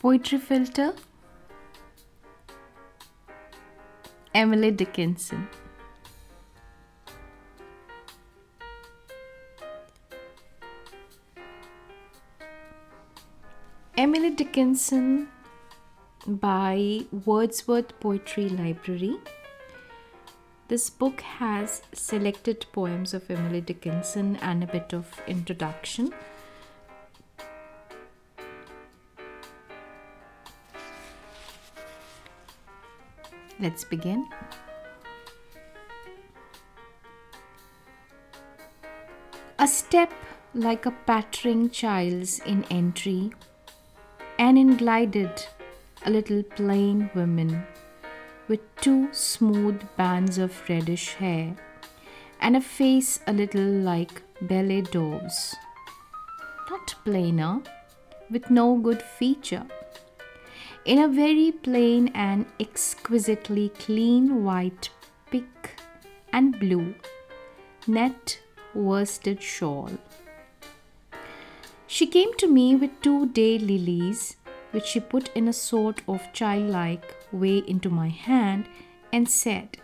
Poetry filter Emily Dickinson. Emily Dickinson by Wordsworth Poetry Library. This book has selected poems of Emily Dickinson and a bit of introduction. Let's begin. A step like a pattering child's in entry, and in glided a little plain woman with two smooth bands of reddish hair and a face a little like Belle Dove's. Not plainer, with no good feature in a very plain and exquisitely clean white pink and blue net worsted shawl. She came to me with two day lilies, which she put in a sort of childlike way into my hand and said,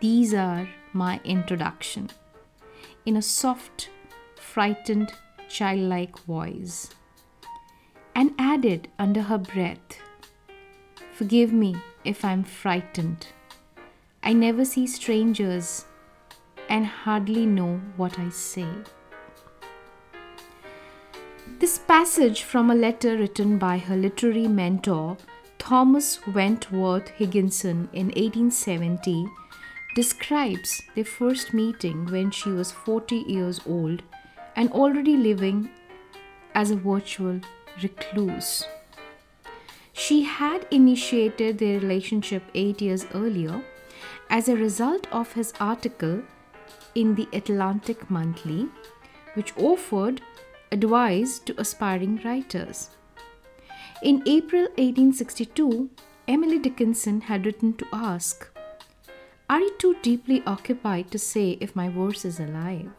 These are my introduction, in a soft, frightened, childlike voice and added under her breath, Forgive me if I'm frightened. I never see strangers and hardly know what I say. This passage from a letter written by her literary mentor, Thomas Wentworth Higginson, in 1870, describes their first meeting when she was 40 years old and already living as a virtual recluse. She had initiated their relationship eight years earlier as a result of his article in the Atlantic Monthly, which offered advice to aspiring writers. In April 1862, Emily Dickinson had written to ask, Are you too deeply occupied to say if my verse is alive?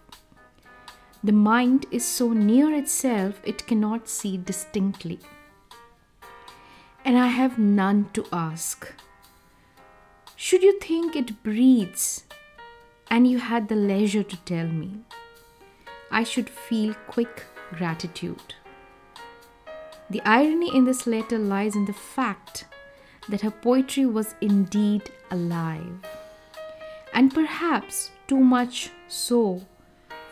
The mind is so near itself it cannot see distinctly. And I have none to ask. Should you think it breathes and you had the leisure to tell me, I should feel quick gratitude. The irony in this letter lies in the fact that her poetry was indeed alive, and perhaps too much so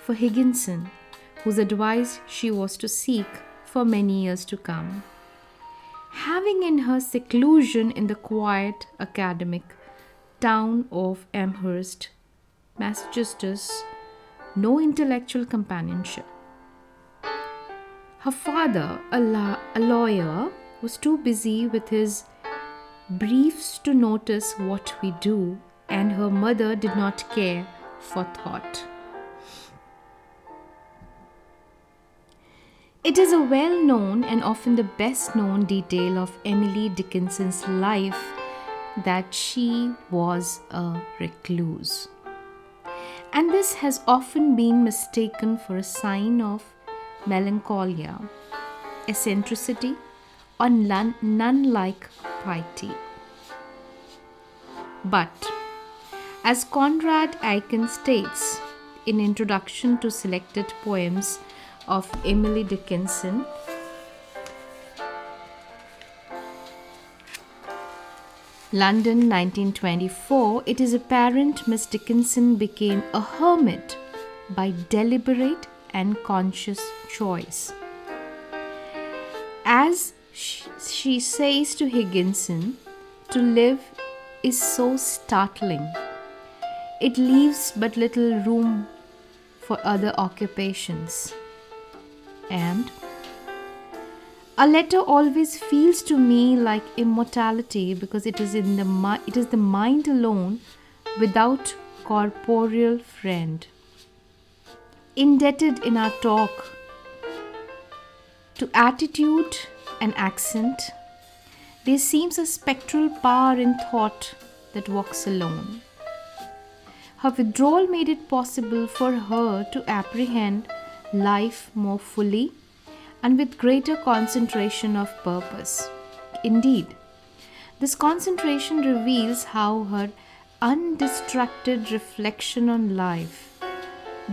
for Higginson, whose advice she was to seek for many years to come. Having in her seclusion in the quiet academic town of Amherst, Massachusetts, no intellectual companionship. Her father, a, la- a lawyer, was too busy with his briefs to notice what we do, and her mother did not care for thought. It is a well known and often the best known detail of Emily Dickinson's life that she was a recluse. And this has often been mistaken for a sign of melancholia, eccentricity, or nun like piety. But, as Conrad Aiken states in Introduction to Selected Poems of Emily Dickinson. London 1924, it is apparent Miss Dickinson became a hermit by deliberate and conscious choice. As she says to Higginson, to live is so startling. It leaves but little room for other occupations and a letter always feels to me like immortality because it is in the it is the mind alone without corporeal friend. Indebted in our talk to attitude and accent there seems a spectral power in thought that walks alone. Her withdrawal made it possible for her to apprehend life more fully and with greater concentration of purpose. Indeed, this concentration reveals how her undistracted reflection on life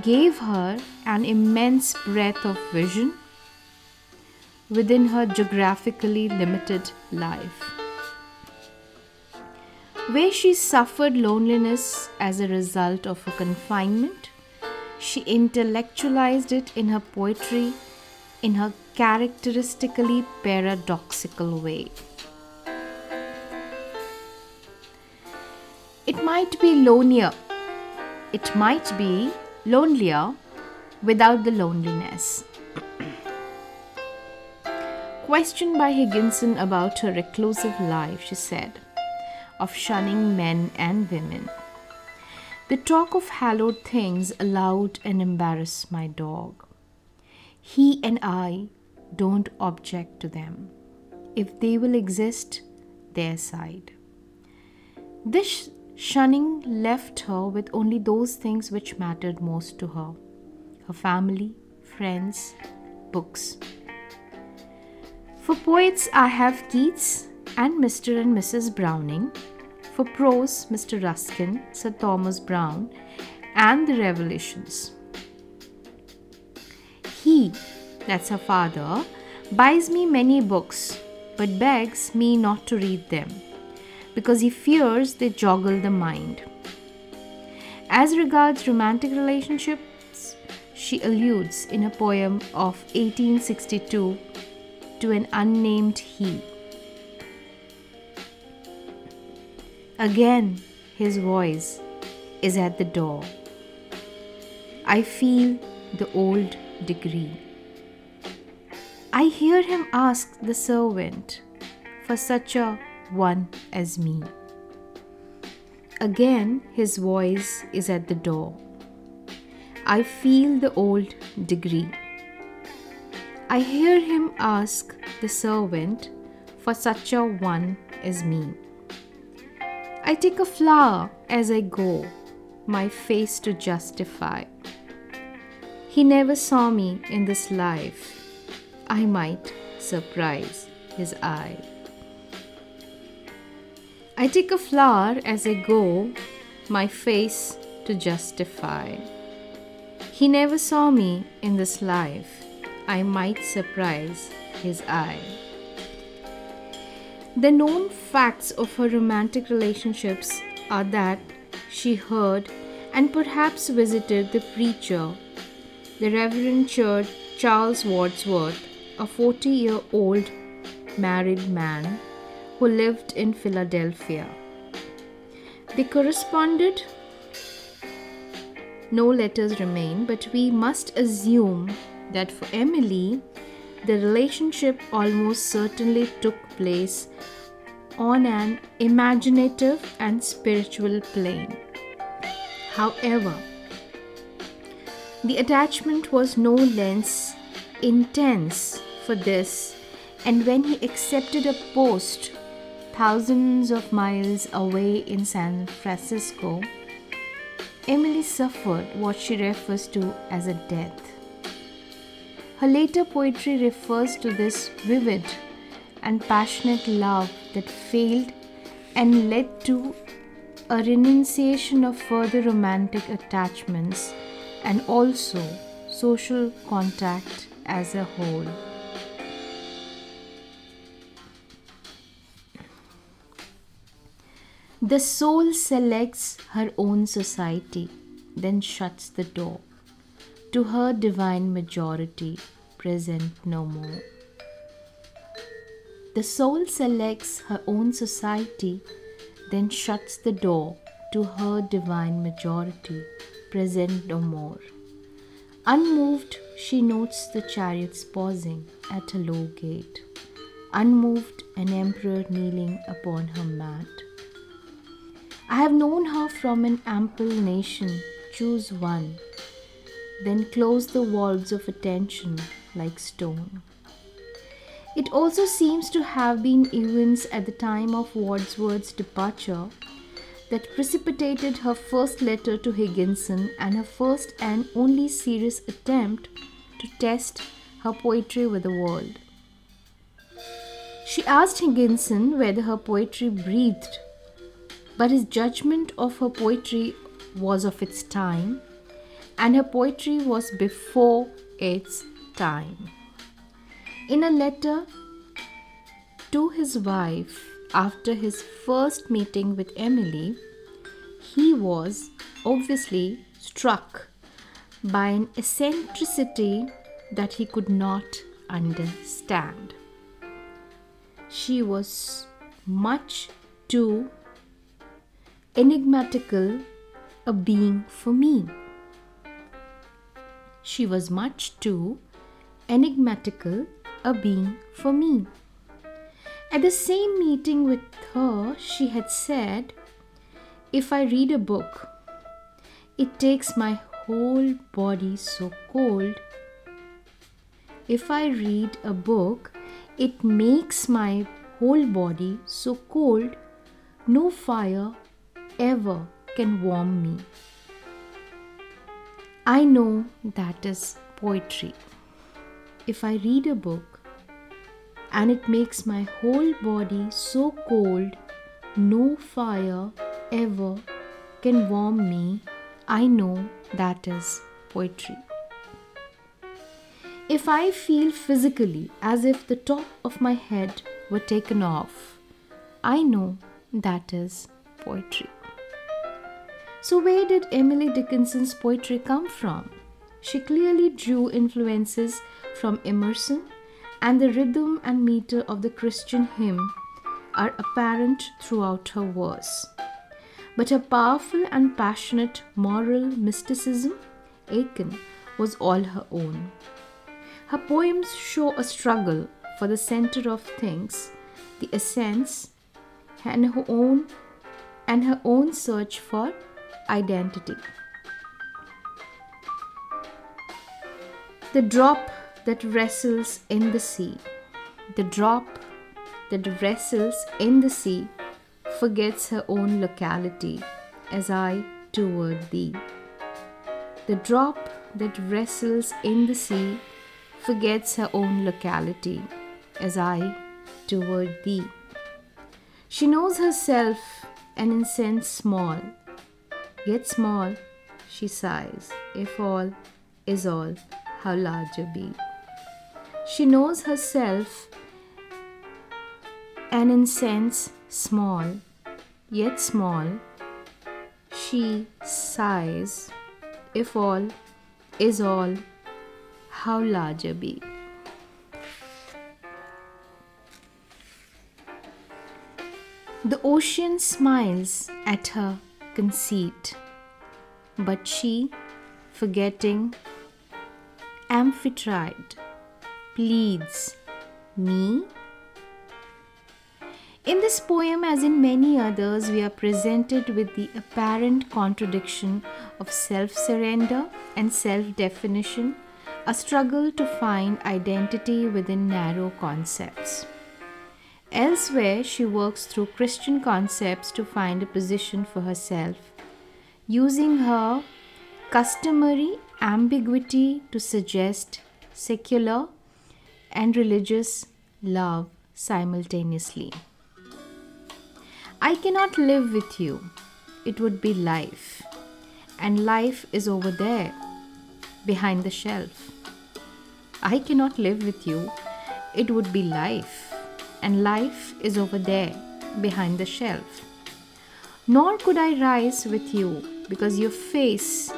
gave her an immense breadth of vision within her geographically limited life. Where she suffered loneliness as a result of her confinement, she intellectualized it in her poetry in her characteristically paradoxical way. It might be lonelier. It might be lonelier without the loneliness. Questioned by Higginson about her reclusive life, she said, of shunning men and women. The talk of hallowed things allowed and embarrassed my dog. He and I don't object to them. If they will exist, their side. This shunning left her with only those things which mattered most to her her family, friends, books. For poets, I have Keats and Mr. and Mrs. Browning. For prose, Mr. Ruskin, Sir Thomas Browne, and the Revelations. He, that's her father, buys me many books, but begs me not to read them because he fears they joggle the mind. As regards romantic relationships, she alludes in a poem of 1862 to an unnamed he. Again, his voice is at the door. I feel the old degree. I hear him ask the servant for such a one as me. Again, his voice is at the door. I feel the old degree. I hear him ask the servant for such a one as me. I take a flower as I go, my face to justify. He never saw me in this life. I might surprise his eye. I take a flower as I go, my face to justify. He never saw me in this life. I might surprise his eye. The known facts of her romantic relationships are that she heard and perhaps visited the preacher, the Reverend Charles Wadsworth, a 40 year old married man who lived in Philadelphia. They corresponded. No letters remain, but we must assume that for Emily, the relationship almost certainly took place on an imaginative and spiritual plane. However, the attachment was no less intense for this, and when he accepted a post thousands of miles away in San Francisco, Emily suffered what she refers to as a death. Her later poetry refers to this vivid and passionate love that failed and led to a renunciation of further romantic attachments and also social contact as a whole. The soul selects her own society, then shuts the door to her divine majority, present no more. The soul selects her own society, then shuts the door to her divine majority, present no more. Unmoved, she notes the chariots pausing at a low gate. Unmoved, an emperor kneeling upon her mat. I have known her from an ample nation. Choose one then close the walls of attention like stone. It also seems to have been events at the time of Wadsworth's departure that precipitated her first letter to Higginson and her first and only serious attempt to test her poetry with the world. She asked Higginson whether her poetry breathed, but his judgment of her poetry was of its time, and her poetry was before its time. In a letter to his wife after his first meeting with Emily, he was obviously struck by an eccentricity that he could not understand. She was much too enigmatical a being for me. She was much too enigmatical a being for me. At the same meeting with her, she had said, If I read a book, it takes my whole body so cold. If I read a book, it makes my whole body so cold, no fire ever can warm me. I know that is poetry. If I read a book and it makes my whole body so cold, no fire ever can warm me, I know that is poetry. If I feel physically as if the top of my head were taken off, I know that is poetry. So, where did Emily Dickinson's poetry come from? She clearly drew influences from Emerson, and the rhythm and meter of the Christian hymn are apparent throughout her verse but her powerful and passionate moral mysticism, Aiken, was all her own. Her poems show a struggle for the center of things, the essence, and her own and her own search for identity. The drop that wrestles in the sea, the drop that wrestles in the sea forgets her own locality as I toward thee. The drop that wrestles in the sea forgets her own locality as I toward thee. She knows herself an incense small, yet small, she sighs, if all is all, how larger be. She knows herself and in sense small, yet small, she sighs, if all is all, how larger be. The ocean smiles at her conceit, but she, forgetting Amphitrite, pleads me in this poem, as in many others, we are presented with the apparent contradiction of self surrender and self definition, a struggle to find identity within narrow concepts. Elsewhere, she works through Christian concepts to find a position for herself, using her customary ambiguity to suggest secular and religious love simultaneously. I cannot live with you. It would be life. And life is over there, behind the shelf. I cannot live with you. It would be life. And life is over there, behind the shelf. Nor could I rise with you because your face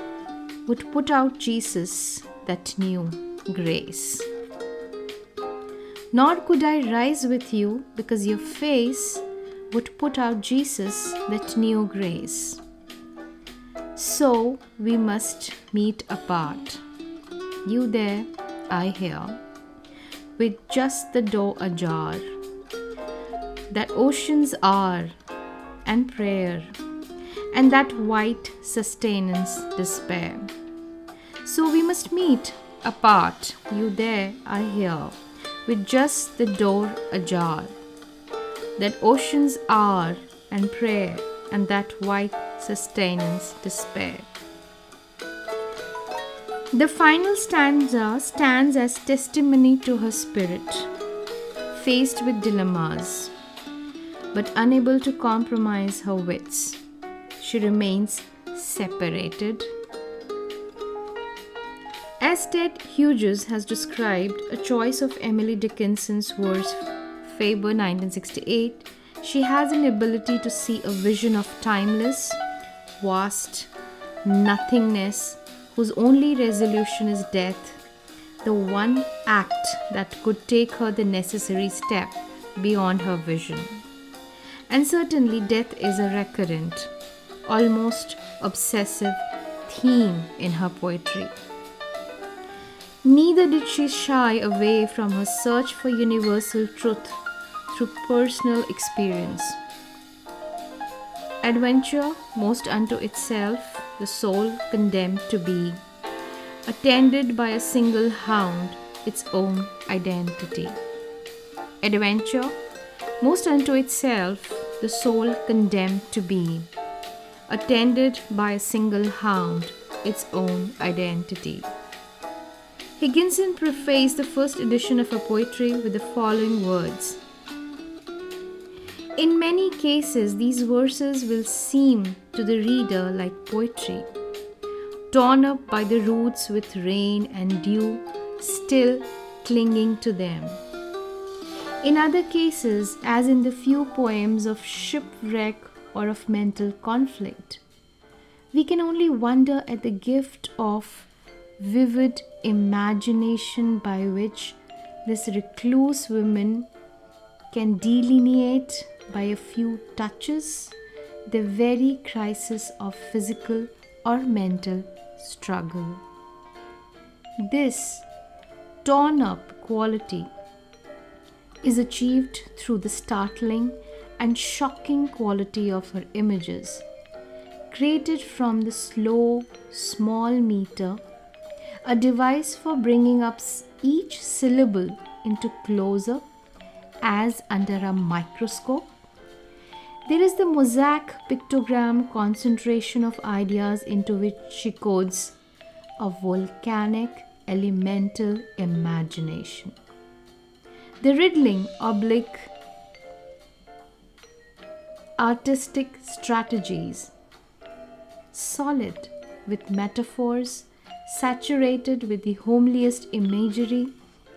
would put out Jesus that knew grace. Nor could I rise with you because your face would put out Jesus that knew grace. So we must meet apart. You there, I here, with just the door ajar. That oceans are, and prayer, and that white sustenance despair. So we must meet apart, you there, I here, with just the door ajar that oceans are and prayer and that white sustenance despair. The final stanza stands as testimony to her spirit, faced with dilemmas, but unable to compromise her wits. She remains separated. As Ted Hughes has described a choice of Emily Dickinson's verse, Faber 1968, she has an ability to see a vision of timeless, vast nothingness whose only resolution is death, the one act that could take her the necessary step beyond her vision. And certainly, death is a recurrent, almost obsessive theme in her poetry. Neither did she shy away from her search for universal truth through personal experience. Adventure, most unto itself, the soul condemned to be, attended by a single hound, its own identity. Adventure, most unto itself, the soul condemned to be, attended by a single hound, its own identity. Higginson prefaced the first edition of her poetry with the following words In many cases, these verses will seem to the reader like poetry, torn up by the roots with rain and dew still clinging to them. In other cases, as in the few poems of shipwreck or of mental conflict, we can only wonder at the gift of vivid imagination by which this recluse woman can delineate by a few touches the very crisis of physical or mental struggle. This torn up quality is achieved through the startling and shocking quality of her images, created from the slow, small meter a device for bringing up each syllable into closer as under a microscope. There is the mosaic pictogram concentration of ideas into which she codes a volcanic elemental imagination. The riddling oblique artistic strategies, solid with metaphors saturated with the homeliest imagery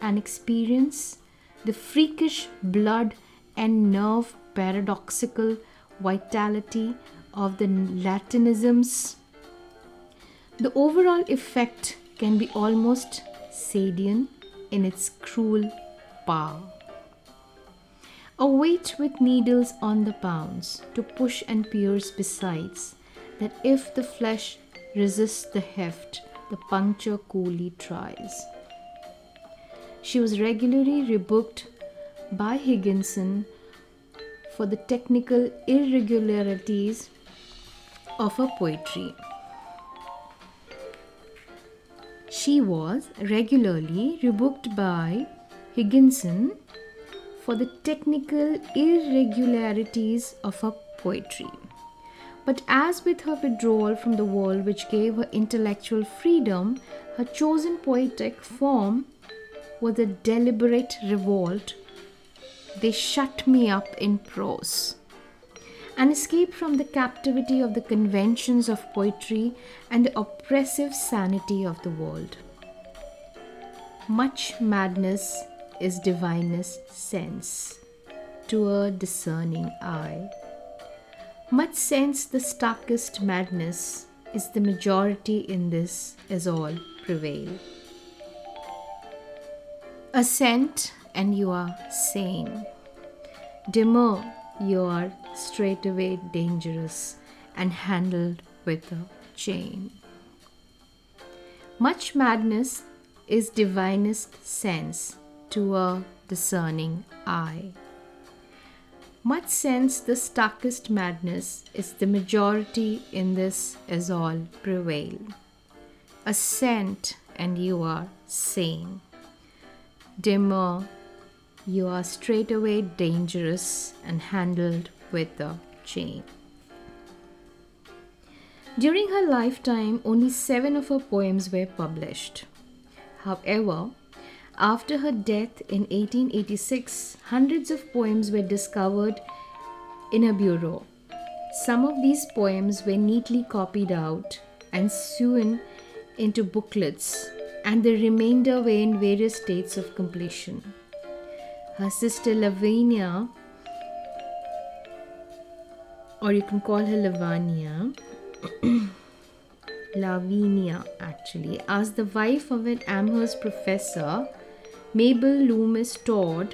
and experience, the freakish blood and nerve paradoxical vitality of the Latinisms. The overall effect can be almost Sadian in its cruel A weight with needles on the pounds to push and pierce besides, that if the flesh resists the heft, the puncture coolly tries. She was regularly rebooked by Higginson for the technical irregularities of her poetry. She was regularly rebooked by Higginson for the technical irregularities of her poetry. But as with her withdrawal from the world, which gave her intellectual freedom, her chosen poetic form was a deliberate revolt. They shut me up in prose. An escape from the captivity of the conventions of poetry and the oppressive sanity of the world. Much madness is divinest sense to a discerning eye. Much sense the starkest madness is the majority in this as all prevail. Assent and you are sane. Demur, you are straightway dangerous and handled with a chain. Much madness is divinest sense to a discerning eye. Much sense the starkest madness is the majority in this as all prevail. Assent and you are sane. Demur, you are straightway dangerous and handled with a chain. During her lifetime, only seven of her poems were published. However, after her death in 1886, hundreds of poems were discovered in a bureau. Some of these poems were neatly copied out and sewn into booklets, and the remainder were in various states of completion. Her sister Lavinia, or you can call her Lavania, Lavinia actually, as the wife of an Amherst professor, Mabel Loomis Todd,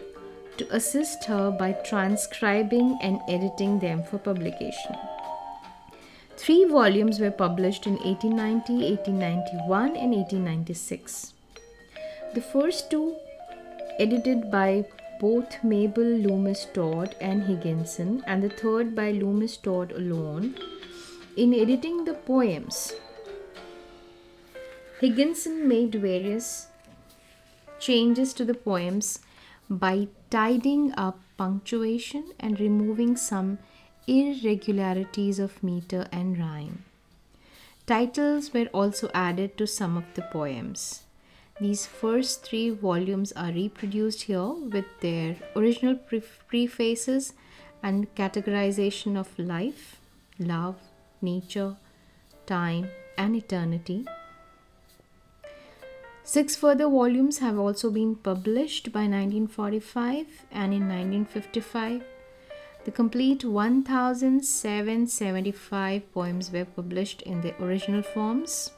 to assist her by transcribing and editing them for publication. Three volumes were published in 1890, 1891, and 1896. The first two, edited by both Mabel Loomis Todd and Higginson, and the third by Loomis Todd alone. In editing the poems, Higginson made various changes to the poems by tidying up punctuation and removing some irregularities of meter and rhyme. Titles were also added to some of the poems. These first three volumes are reproduced here with their original pre- prefaces and categorization of life, love, nature, time, and eternity. Six further volumes have also been published by 1945 and in 1955. The complete 1775 poems were published in the original forms.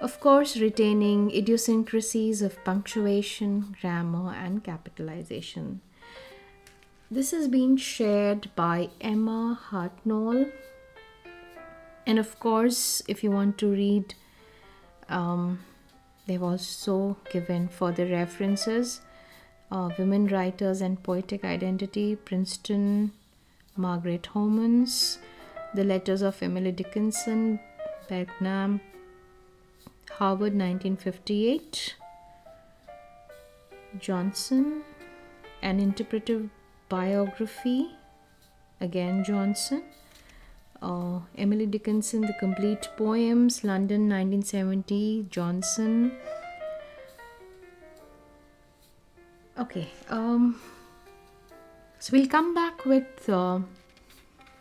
Of course, retaining idiosyncrasies of punctuation, grammar, and capitalization. This has been shared by Emma Hartnoll. And of course, if you want to read um, They've also given further references uh, Women Writers and Poetic Identity, Princeton, Margaret Homans, The Letters of Emily Dickinson, Belknap, Harvard 1958, Johnson, An Interpretive Biography, again Johnson, uh, Emily Dickinson, The Complete Poems, London 1970, Johnson. Okay, um, so we'll come back with uh,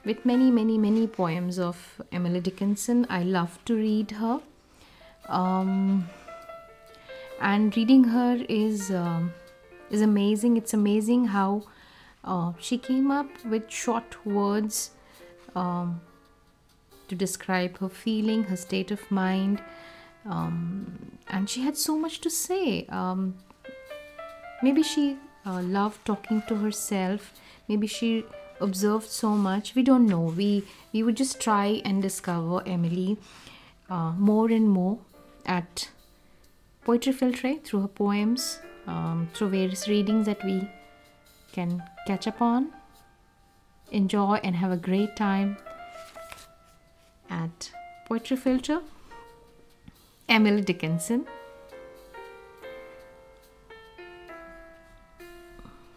with many, many, many poems of Emily Dickinson. I love to read her, um, and reading her is uh, is amazing. It's amazing how uh, she came up with short words um, to describe her feeling, her state of mind. Um, and she had so much to say. Um, maybe she uh, loved talking to herself. Maybe she observed so much. We don't know. We we would just try and discover Emily uh, more and more at Poetry Filtre through her poems, um, through various readings that we can catch up on. Enjoy and have a great time at Poetry Filter, Emily Dickinson.